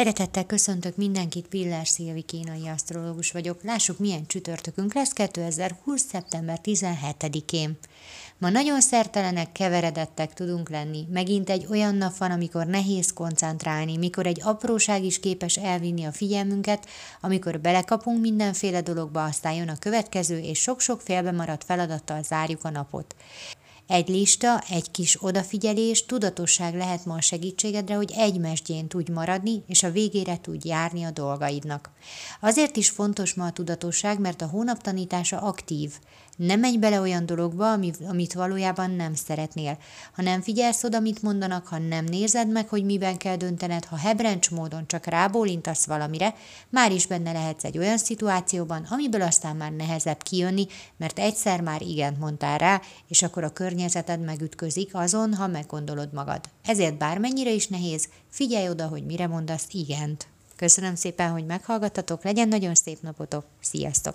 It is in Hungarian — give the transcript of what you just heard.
Szeretettel köszöntök mindenkit, Piller Szilvi kínai asztrológus vagyok. Lássuk, milyen csütörtökünk lesz 2020. szeptember 17-én. Ma nagyon szertelenek, keveredettek tudunk lenni. Megint egy olyan nap van, amikor nehéz koncentrálni, mikor egy apróság is képes elvinni a figyelmünket, amikor belekapunk mindenféle dologba, aztán jön a következő, és sok-sok félbe maradt feladattal zárjuk a napot. Egy lista, egy kis odafigyelés, tudatosság lehet ma a segítségedre, hogy egy mesdjén tudj maradni, és a végére tudj járni a dolgaidnak. Azért is fontos ma a tudatosság, mert a hónap tanítása aktív. Nem menj bele olyan dologba, amit valójában nem szeretnél. Ha nem figyelsz oda, mit mondanak, ha nem nézed meg, hogy miben kell döntened, ha hebrencs módon csak rábólintasz valamire, már is benne lehetsz egy olyan szituációban, amiből aztán már nehezebb kijönni, mert egyszer már igent mondtál rá, és akkor a környezeted megütközik azon, ha meggondolod magad. Ezért bármennyire is nehéz, figyelj oda, hogy mire mondasz igent. Köszönöm szépen, hogy meghallgattatok, legyen nagyon szép napotok, sziasztok!